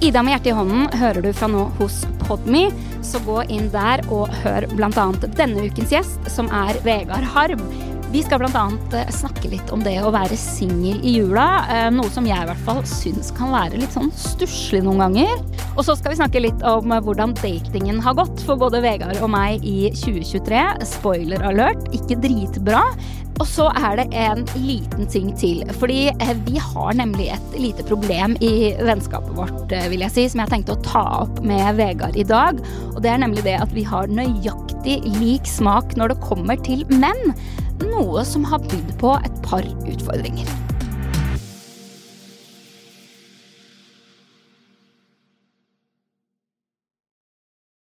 Ida med hjertet i hånden hører du fra nå hos Podme, så gå inn der og hør bl.a. denne ukens gjest, som er Vegard Harb. Vi skal bl.a. snakke litt om det å være singel i jula, eh, noe som jeg i hvert fall syns kan være litt sånn stusslig noen ganger. Og så skal vi snakke litt om hvordan datingen har gått for både Vegard og meg i 2023. Spoiler alert, ikke dritbra. Og så er det en liten ting til. Fordi eh, vi har nemlig et lite problem i vennskapet vårt, eh, vil jeg si, som jeg tenkte å ta opp med Vegard i dag. Og det er nemlig det at vi har nøyaktig lik smak når det kommer til menn. Noe som har bydd på et par utfordringer.